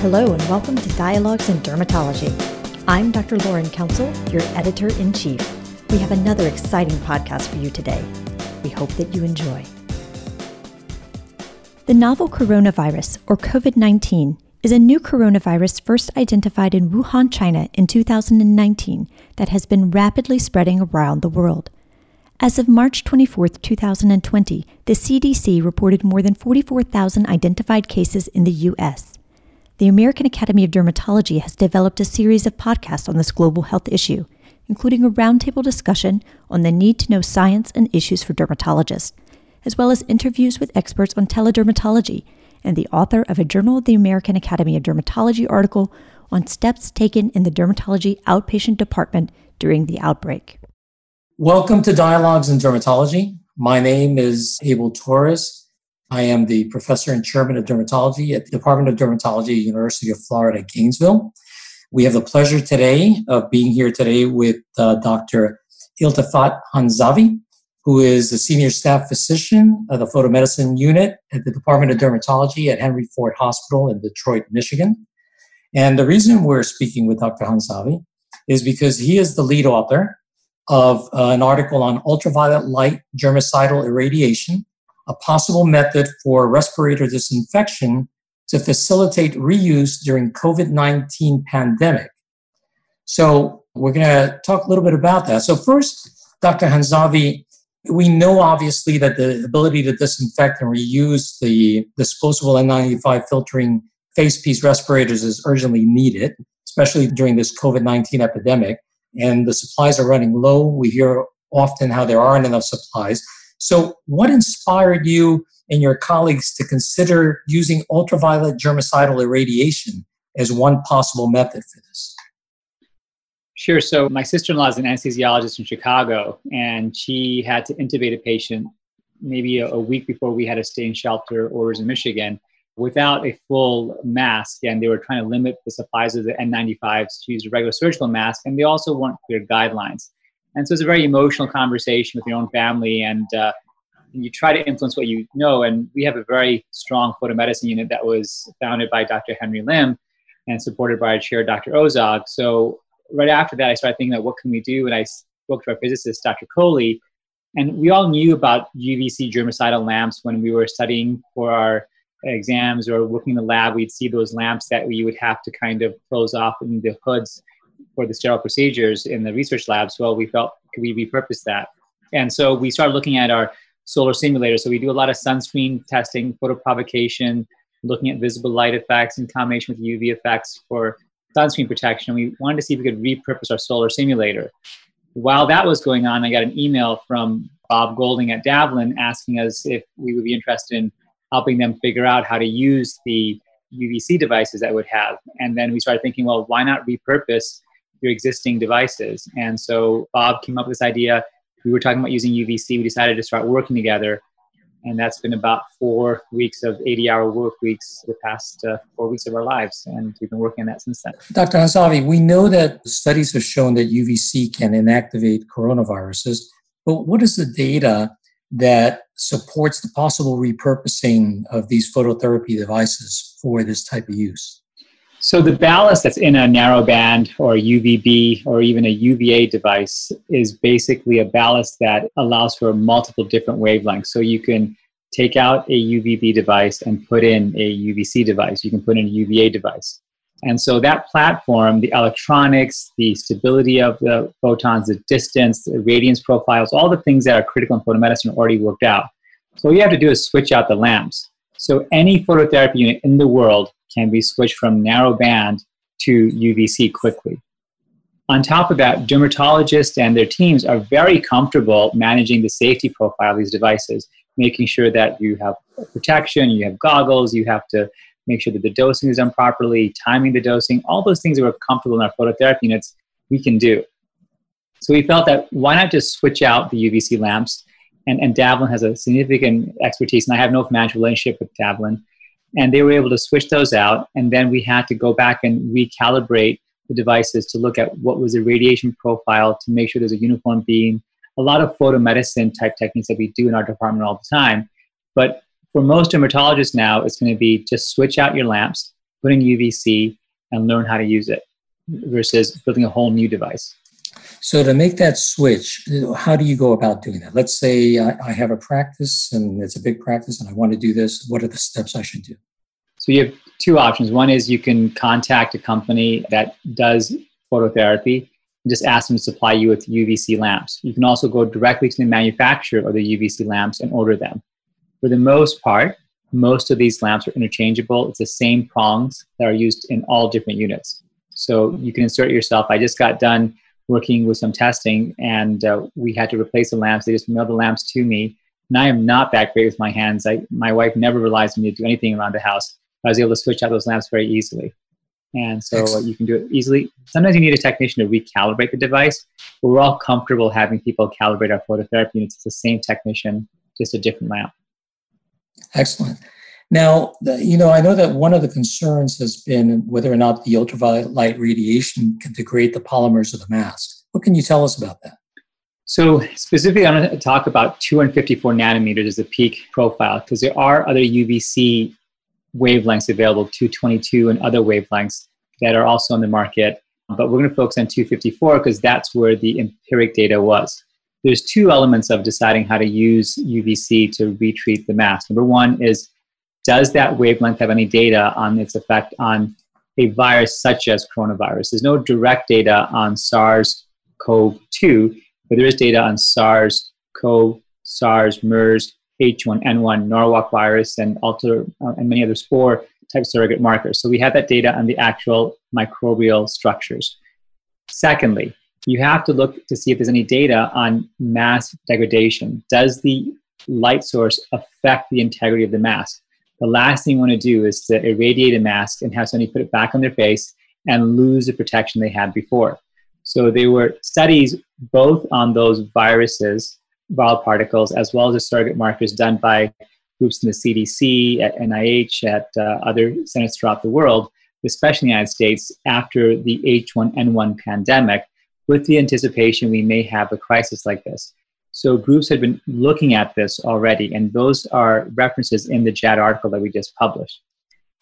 Hello, and welcome to Dialogues in Dermatology. I'm Dr. Laurin Council, your editor in chief. We have another exciting podcast for you today. We hope that you enjoy. The novel coronavirus, or COVID 19, is a new coronavirus first identified in Wuhan, China in 2019 that has been rapidly spreading around the world. As of March 24, 2020, the CDC reported more than 44,000 identified cases in the U.S. The American Academy of Dermatology has developed a series of podcasts on this global health issue, including a roundtable discussion on the need to know science and issues for dermatologists, as well as interviews with experts on teledermatology and the author of a Journal of the American Academy of Dermatology article on steps taken in the dermatology outpatient department during the outbreak. Welcome to Dialogues in Dermatology. My name is Abel Torres. I am the professor and chairman of dermatology at the Department of Dermatology, University of Florida, Gainesville. We have the pleasure today of being here today with uh, Dr. Iltefat Hanzavi who is the senior staff physician of the photomedicine unit at the Department of Dermatology at Henry Ford Hospital in Detroit, Michigan. And the reason we're speaking with Dr. Hanzavi is because he is the lead author of uh, an article on ultraviolet light germicidal irradiation, a possible method for respirator disinfection to facilitate reuse during COVID-19 pandemic. So we're going to talk a little bit about that. So first, Dr. Hanzavi, we know obviously that the ability to disinfect and reuse the disposable N95 filtering face piece respirators is urgently needed, especially during this COVID 19 epidemic. And the supplies are running low. We hear often how there aren't enough supplies. So, what inspired you and your colleagues to consider using ultraviolet germicidal irradiation as one possible method for this? Sure. So my sister-in-law is an anesthesiologist in Chicago, and she had to intubate a patient maybe a, a, week before we had to stay in shelter orders in Michigan without a full mask. And they were trying to limit the supplies of the N95s to use a regular surgical mask, and they also weren't clear guidelines. And so it's a very emotional conversation with your own family, and, uh, and you try to influence what you know. And we have a very strong photomedicine unit that was founded by Dr. Henry Lim and supported by our chair, Dr. Ozog. So right after that, I started thinking about what can we do, and I spoke to our physicist, Dr. Kohli, and we all knew about UVC germicidal lamps when we were studying for our exams or working in the lab. We'd see those lamps that we would have to kind of close off in the hoods for the sterile procedures in the research labs. Well, we felt could we repurpose that, and so we started looking at our solar simulator. So we do a lot of sunscreen testing, photoprovocation, looking at visible light effects in combination with UV effects for sunscreen protection. We wanted to see if we could repurpose our solar simulator. While that was going on, I got an email from Bob Golding at Daavlin asking us if we would be interested in helping them figure out how to use the UVC devices that would have. And then we started thinking, well, why not repurpose your existing devices? And so Bob came up with this idea. We were talking about using UVC. We decided to start working together and that's been about four weeks of 80 hour work weeks the past uh, four weeks of our lives and we've been working on that since then dr hanzavi we know that studies have shown that uvc can inactivate coronaviruses but what is the data that supports the possible repurposing of these phototherapy devices for this type of use so the ballast that's in a narrowband or UVB or even a UVA device is basically a ballast that allows for multiple different wavelengths. So you can take out a UVB device and put in a UVC device. You can put in a UVA device. And so that platform, the electronics, the stability of the photons, the distance, the radiance profiles, all the things that are critical in photomedicine are already worked out. So all you have to do is switch out the lamps. So any phototherapy unit in the world can be switched from narrow band to UVC quickly. On top of that, dermatologists and their teams are very comfortable managing the safety profile of these devices, making sure that you have protection, you have goggles, you have to make sure that the dosing is done properly, timing the dosing, all those things that we're comfortable in our phototherapy units, we can do. So we felt that why not just switch out the UVC lamps? And, and Daavlin has a significant expertise, and I have no financial relationship with Daavlin and they were able to switch those out. And then we had to go back and recalibrate the devices to look at what was the radiation profile to make sure there's a uniform beam a lot of photomedicine type techniques that we do in our department all the time. But for most dermatologists now it's going to be just switch out your lamps put in UVC, and learn how to use it versus building a whole new device. So to make that switch, how do you go about doing that? Let's say I have a practice and it's a big practice and I want to do this. What are the steps I should do? So you have two options. One is you can contact a company that does phototherapy and just ask them to supply you with UVC lamps. You can also go directly to the manufacturer of the UVC lamps and order them. For the most part, most of these lamps are interchangeable. It's the same prongs that are used in all different units. So you can insert yourself. I just got done working with some testing and uh, we had to replace the lamps. They just mailed the lamps to me. And I am not that great with my hands. I, my wife never relies on me to do anything around the house. I was able to switch out those lamps very easily. And so uh, you can do it easily. Sometimes you need a technician to recalibrate the device, but we're all comfortable having people calibrate our phototherapy units. It's the same technician, just a different lamp. Excellent. Now, you know, I know that one of the concerns has been whether or not the ultraviolet light radiation can degrade the polymers of the mask. What can you tell us about that? So, specifically, I'm going to talk about 254 nanometers as the peak profile because there are other UVC wavelengths available, 222 and other wavelengths that are also on the market. But we're going to focus on 254 because that's where the empiric data was. There's two elements of deciding how to use UVC to retreat the mask. Number one is does that wavelength have any data on its effect on a virus such as coronavirus? There's no direct data on SARS CoV 2, but there is data on SARS CoV, SARS, MERS, H1N1, Norwalk virus, and, alter, uh, and many other spore type surrogate markers. So we have that data on the actual microbial structures. Secondly, you have to look to see if there's any data on mass degradation. Does the light source affect the integrity of the mask? The last thing you want to do is to irradiate a mask and have somebody put it back on their face and lose the protection they had before. So there were studies both on those viruses, viral particles, as well as the surrogate markers done by groups in the CDC, at NIH, at uh, other centers throughout the world, especially in the United States, after the H1N1 pandemic, with the anticipation we may have a crisis like this. So groups had been looking at this already, and those are references in the JAAD article that we just published.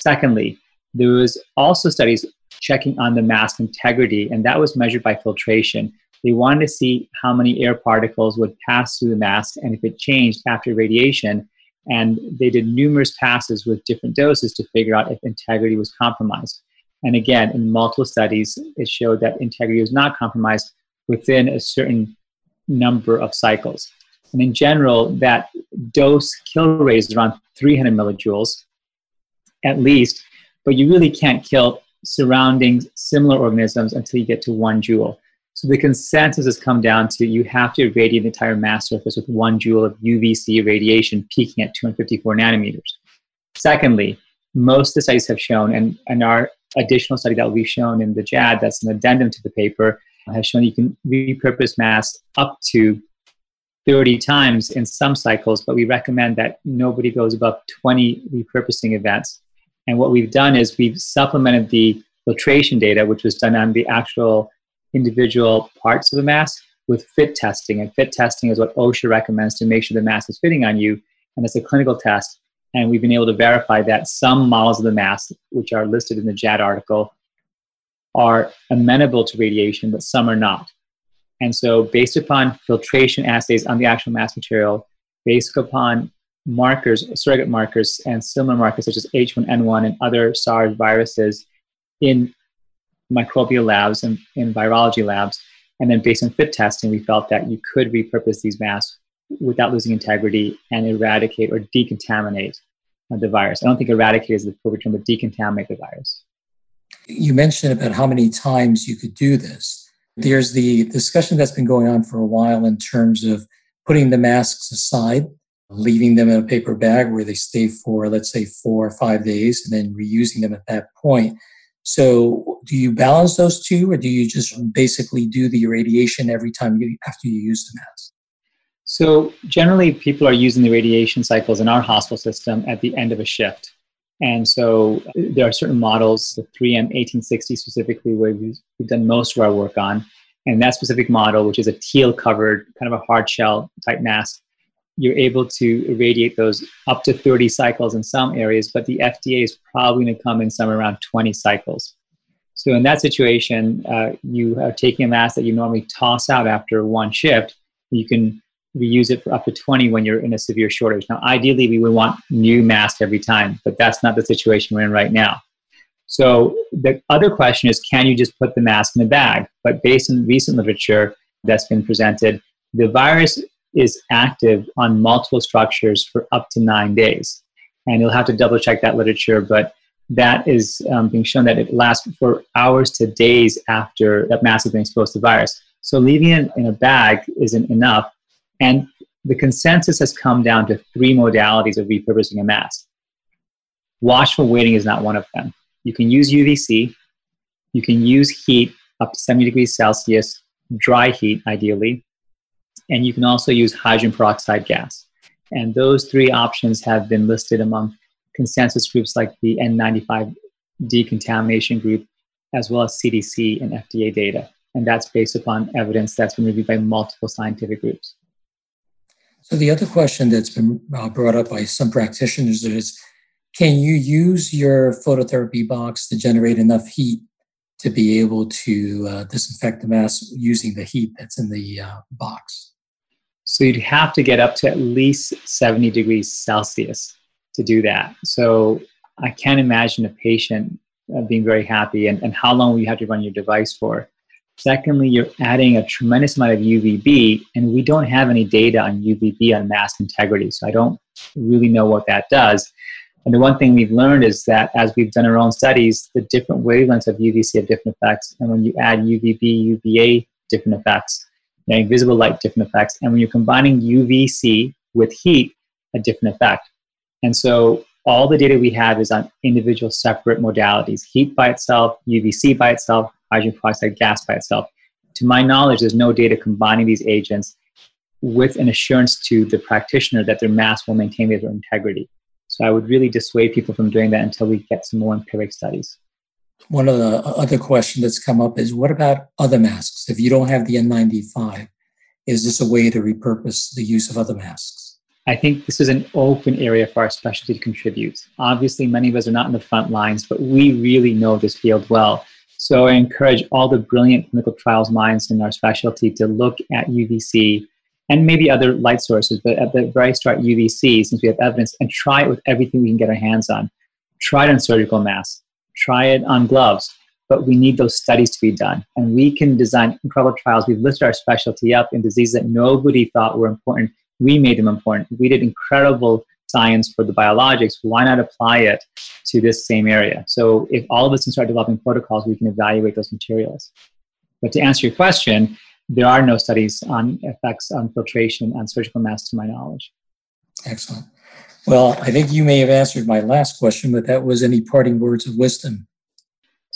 Secondly, there was also studies checking on the mask integrity, and that was measured by filtration. They wanted to see how many air particles would pass through the mask and if it changed after radiation. And they did numerous passes with different doses to figure out if integrity was compromised. And again, in multiple studies, it showed that integrity was not compromised within a certain number of cycles. And in general, that dose kill rate is around 300 millijoules at least, but you really can't kill surrounding similar organisms until you get to one joule. So the consensus has come down to you have to irradiate the entire mass surface with one joule of UVC radiation peaking at 254 nanometers. Secondly, most of the studies have shown, and, and our additional study that be shown in the JAAD, that's an addendum to the paper, has shown you can repurpose mass up to 30 times in some cycles, but we recommend that nobody goes above 20 repurposing events. And what we've done is we've supplemented the filtration data, which was done on the actual individual parts of the mask, with fit testing. And fit testing is what OSHA recommends to make sure the mask is fitting on you. And it's a clinical test. And we've been able to verify that some models of the mask, which are listed in the JAAD article, are amenable to radiation, but some are not. And so, based upon filtration assays on the actual mass material, based upon markers, surrogate markers, and similar markers such as H1N1 and other SARS viruses in microbial labs and in virology labs, and then based on fit testing, we felt that you could repurpose these masks without losing integrity and eradicate or decontaminate the virus. I don't think eradicate is the appropriate term, but decontaminate the virus. You mentioned about how many times you could do this. Mm-hmm. There's the discussion that's been going on for a while in terms of putting the masks aside, leaving them in a paper bag where they stay for, let's say, four or five days, and then reusing them at that point. So, do you balance those two, or do you just basically do the irradiation every time you after you use the mask? So, generally, people are using the radiation cycles in our hospital system at the end of a shift. And so there are certain models, the 3M 1860 specifically, where we've, we've done most of our work on. And that specific model, which is a teal covered, kind of a hard shell type mask, you're able to irradiate those up to 30 cycles in some areas, but the FDA is probably going to come in somewhere around 20 cycles. So in that situation, uh, you are taking a mask that you normally toss out after one shift. You can reuse it for up to 20 when you're in a severe shortage. Now, ideally, we would want new masks every time, but that's not the situation we're in right now. So the other question is, can you just put the mask in a bag? But based on recent literature that's been presented, the virus is active on multiple structures for up to nine days. And you'll have to double check that literature, but that is um, being shown that it lasts for hours to days after that mask has been exposed to virus. So leaving it in a bag isn't enough. And the consensus has come down to three modalities of repurposing a mask. Watchful waiting is not one of them. You can use UVC, you can use heat up to 70 degrees Celsius, dry heat ideally, and you can also use hydrogen peroxide gas. And those three options have been listed among consensus groups like the N95 decontamination group, as well as CDC and FDA data. And that's based upon evidence that's been reviewed by multiple scientific groups. So, the other question that's been uh, brought up by some practitioners is can you use your phototherapy box to generate enough heat to be able to uh, disinfect the mask using the heat that's in the uh, box? So you'd have to get up to at least 70 degrees Celsius to do that. So I can't imagine a patient uh, being very happy and, and how long will you have to run your device for. Secondly, you're adding a tremendous amount of UVB, and we don't have any data on UVB on mask integrity, so I don't really know what that does. And the one thing we've learned is that as we've done our own studies, the different wavelengths of UVC have different effects. And when you add UVB, UVA, different effects you know, visible light, different effects. And when you're combining UVC with heat, a different effect. And so all the data we have is on individual separate modalities heat by itself, UVC by itself, hydrogen peroxide gas by itself. To my knowledge, there's no data combining these agents with an assurance to the practitioner that their mask will maintain their integrity. So I would really dissuade people from doing that until we get some more empiric studies. One of the other questions that's come up is what about other masks? If you don't have the N95, is this a way to repurpose the use of other masks? I think this is an open area for our specialty to contribute. Obviously, many of us are not in the front lines, but we really know this field well. So I encourage all the brilliant clinical trials minds in our specialty to look at UVC and maybe other light sources, but at the very start, UVC, since we have evidence, and try it with everything we can get our hands on. Try it on surgical masks try it on gloves. But we need those studies to be done. And we can design incredible trials. We've listed our specialty up in diseases that nobody thought were important. We made them important. We did incredible science for the biologics. Why not apply it to this same area? So if all of us can start developing protocols, we can evaluate those materials. But to answer your question, there are no studies on effects on filtration on surgical masks to my knowledge. Excellent. Well, I think you may have answered my last question, but that was any parting words of wisdom.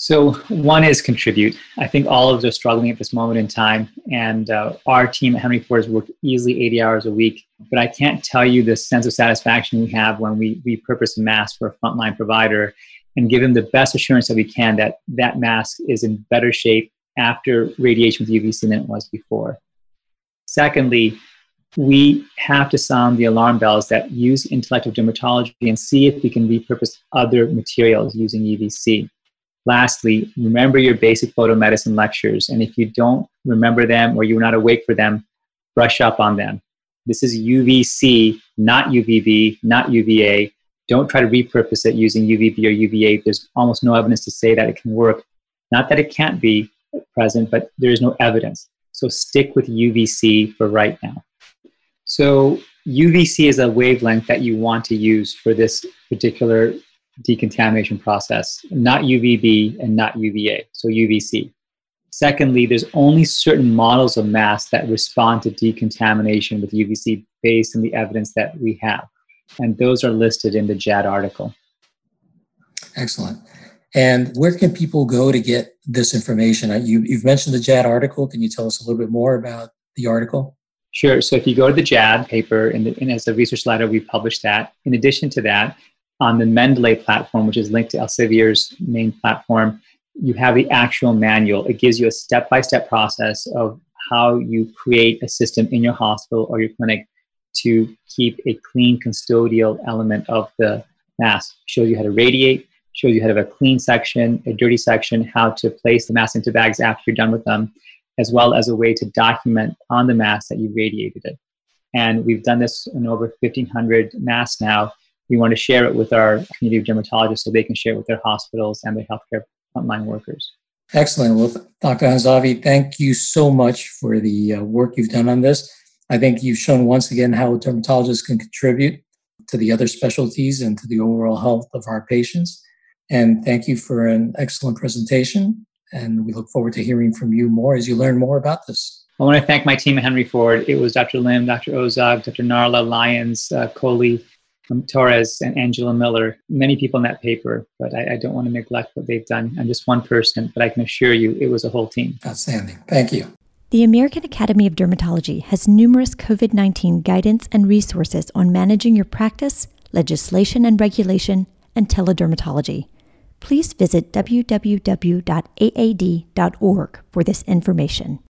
So, one is contribute. I think all of us are struggling at this moment in time, and uh, our team at Henry Ford has worked easily 80 hours a week. But I can't tell you the sense of satisfaction we have when we repurpose a mask for a frontline provider and give them the best assurance that we can that that mask is in better shape after radiation with UVC than it was before. Secondly, we have to sound the alarm bells that use intellectual dermatology and see if we can repurpose other materials using UVC. Lastly, remember your basic photomedicine lectures, and if you don't remember them or you're not awake for them, brush up on them. This is UVC, not UVB, not UVA. Don't try to repurpose it using UVB or UVA. There's almost no evidence to say that it can work. Not that it can't be present, but there's no evidence. So stick with UVC for right now. So UVC is a wavelength that you want to use for this particular decontamination process, not UVB and not UVA, so UVC. Secondly, there's only certain models of masks that respond to decontamination with UVC based on the evidence that we have. And those are listed in the JAAD article. Excellent. And where can people go to get this information? Uh, you, have mentioned the JAAD article. Can you tell us a little bit more about the article? Sure. So if you go to the JAAD paper, and, and as a research letter, we published that. In addition to that, on the Mendeley platform, which is linked to Elsevier's main platform, you have the actual manual. It gives you a step by step process of how you create a system in your hospital or your clinic to keep a clean custodial element of the mask. Shows you how to radiate, shows you how to have a clean section, a dirty section, how to place the mask into bags after you're done with them, as well as a way to document on the mask that you radiated it. And we've done this in over 1,500 masks now. We want to share it with our community of dermatologists so they can share it with their hospitals and their healthcare frontline workers. Excellent. Well, Dr. Hanzavi, thank you so much for the uh, work you've done on this. I think you've shown once again how dermatologists can contribute to the other specialties and to the overall health of our patients. And thank you for an excellent presentation. And we look forward to hearing from you more as you learn more about this. I want to thank my team at Henry Ford. It was Dr. Lim, Dr. Ozog, Dr. Narla, Lyons, uh, Kohli, um, Torres, and Angela Miller. Many people in that paper, but I, I, don't want to neglect what they've done. I'm just one person, but I can assure you it was a whole team. Outstanding. Thank you. The American Academy of Dermatology has numerous COVID 19 guidance and resources on managing your practice, legislation and regulation, and teledermatology. Please visit www.aad.org for this information.